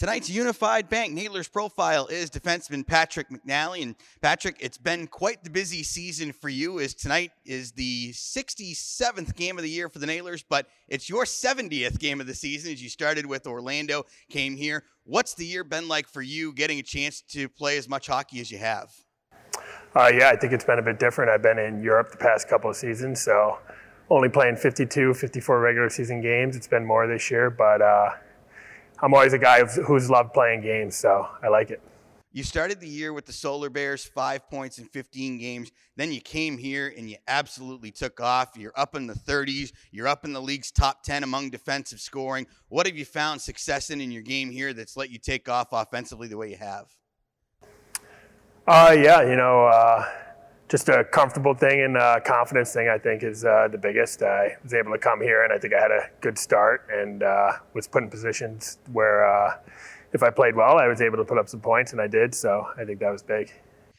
Tonight's Unified Bank Nailers profile is defenseman Patrick McNally. And Patrick, it's been quite the busy season for you as tonight is the 67th game of the year for the Nailers, but it's your 70th game of the season as you started with Orlando, came here. What's the year been like for you getting a chance to play as much hockey as you have? Uh, yeah, I think it's been a bit different. I've been in Europe the past couple of seasons, so only playing 52, 54 regular season games. It's been more this year, but uh, I'm always a guy who's loved playing games, so I like it. You started the year with the Solar Bears, five points in 15 games. Then you came here and you absolutely took off. You're up in the 30s. You're up in the league's top 10 among defensive scoring. What have you found success in in your game here that's let you take off offensively the way you have? Uh, yeah, you know, uh, just a comfortable thing and a confidence thing, I think, is uh, the biggest. I was able to come here, and I think I had a good start and uh, was put in positions where uh, if I played well, I was able to put up some points, and I did. So I think that was big.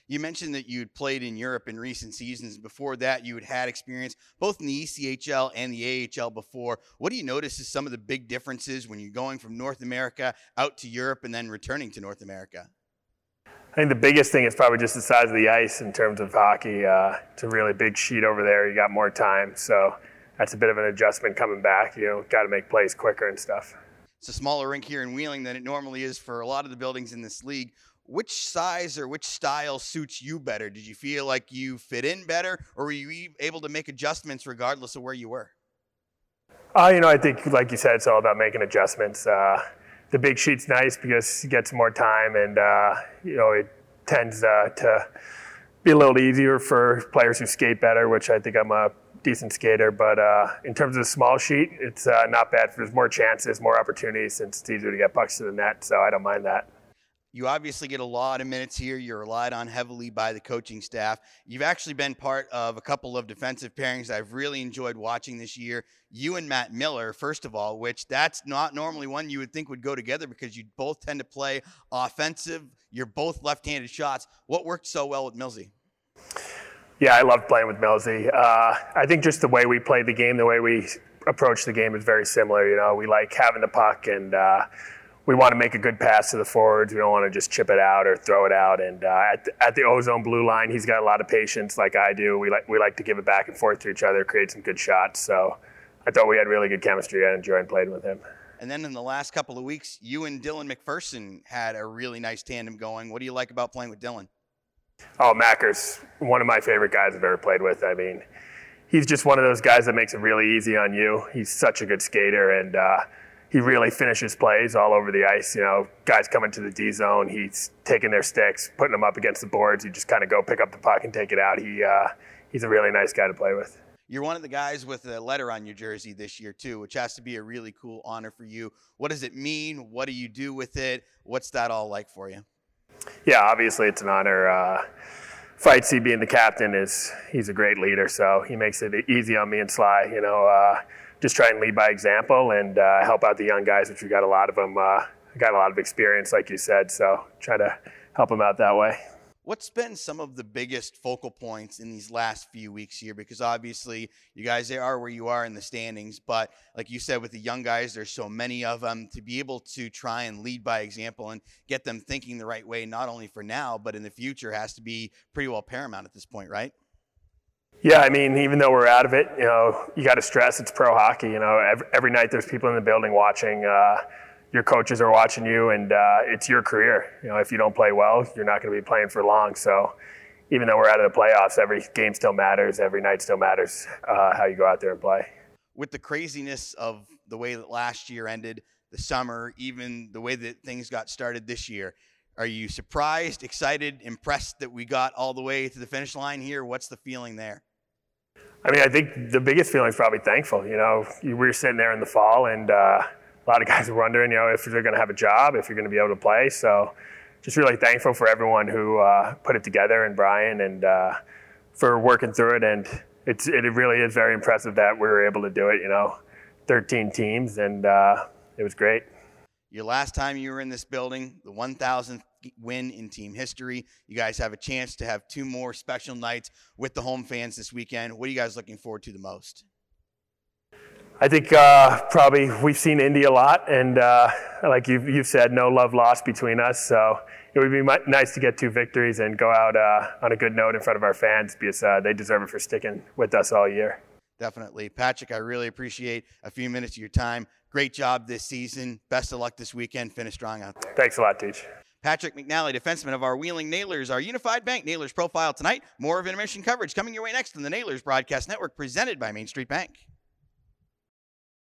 You mentioned that you'd played in Europe in recent seasons. Before that, you had had experience both in the ECHL and the AHL before. What do you notice is some of the big differences when you're going from North America out to Europe and then returning to North America? I think the biggest thing is probably just the size of the ice in terms of hockey. Uh, it's a really big sheet over there. You got more time, so that's a bit of an adjustment coming back. You know, got to make plays quicker and stuff. It's a smaller rink here in Wheeling than it normally is for a lot of the buildings in this league. Which size or which style suits you better? Did you feel like you fit in better, or were you able to make adjustments regardless of where you were? Uh, you know, I think, like you said, it's all about making adjustments. Uh, the big sheet's nice because you get more time, and uh, you know it tends uh, to be a little easier for players who skate better, which I think I'm a decent skater. But uh, in terms of the small sheet, it's uh, not bad. There's more chances, more opportunities, since it's easier to get pucks to the net. So I don't mind that. You obviously get a lot of minutes here. You're relied on heavily by the coaching staff. You've actually been part of a couple of defensive pairings I've really enjoyed watching this year. You and Matt Miller, first of all, which that's not normally one you would think would go together because you both tend to play offensive. You're both left-handed shots. What worked so well with Millsy? Yeah, I love playing with Millsy. Uh, I think just the way we play the game, the way we approach the game is very similar. You know, we like having the puck and. Uh, we want to make a good pass to the forwards. We don't want to just chip it out or throw it out. And uh, at, the, at the ozone blue line, he's got a lot of patience, like I do. We like we like to give it back and forth to each other, create some good shots. So I thought we had really good chemistry. I enjoyed playing with him. And then in the last couple of weeks, you and Dylan MacPherson had a really nice tandem going. What do you like about playing with Dylan? Oh, Macker's one of my favorite guys I've ever played with. I mean, he's just one of those guys that makes it really easy on you. He's such a good skater, and uh, he really finishes plays all over the ice. You know, guys coming to the D zone, he's taking their sticks, putting them up against the boards. You just kind of go pick up the puck and take it out. He uh, he's a really nice guy to play with. You're one of the guys with a letter on your jersey this year too, which has to be a really cool honor for you. What does it mean? What do you do with it? What's that all like for you? Yeah, obviously it's an honor. Uh, Fightsy being the captain is he's a great leader, so he makes it easy on me and Sly. You know. Uh, just try and lead by example and uh, help out the young guys, which we got a lot of them. Uh, got a lot of experience, like you said, so try to help them out that way. What's been some of the biggest focal points in these last few weeks here? Because obviously you guys they are where you are in the standings, but like you said, with the young guys, there's so many of them. To be able to try and lead by example and get them thinking the right way, not only for now but in the future, has to be pretty well paramount at this point, right? Yeah, I mean, even though we're out of it, you know, you got to stress it's pro hockey. You know, every, every night there's people in the building watching. Uh, your coaches are watching you, and uh, it's your career. You know, if you don't play well, you're not going to be playing for long. So, even though we're out of the playoffs, every game still matters. Every night still matters. Uh, how you go out there and play. With the craziness of the way that last year ended, the summer, even the way that things got started this year, are you surprised, excited, impressed that we got all the way to the finish line here? What's the feeling there? I mean, I think the biggest feeling is probably thankful. You know, we were sitting there in the fall, and uh, a lot of guys were wondering, you know, if they're going to have a job, if you're going to be able to play. So, just really thankful for everyone who uh, put it together, and Brian, and uh, for working through it. And it's it really is very impressive that we were able to do it. You know, 13 teams, and uh, it was great. Your last time you were in this building, the 1,000th win in team history. You guys have a chance to have two more special nights with the home fans this weekend. What are you guys looking forward to the most? I think uh, probably we've seen Indy a lot, and uh, like you've, you've said, no love lost between us. So it would be nice to get two victories and go out uh, on a good note in front of our fans because uh, they deserve it for sticking with us all year. Definitely. Patrick, I really appreciate a few minutes of your time. Great job this season. Best of luck this weekend. Finish strong out there. Thanks a lot, Teach. Patrick McNally, defenseman of our Wheeling Nailers, our Unified Bank Nailers profile tonight. More of intermission coverage coming your way next on the Nailers Broadcast Network, presented by Main Street Bank.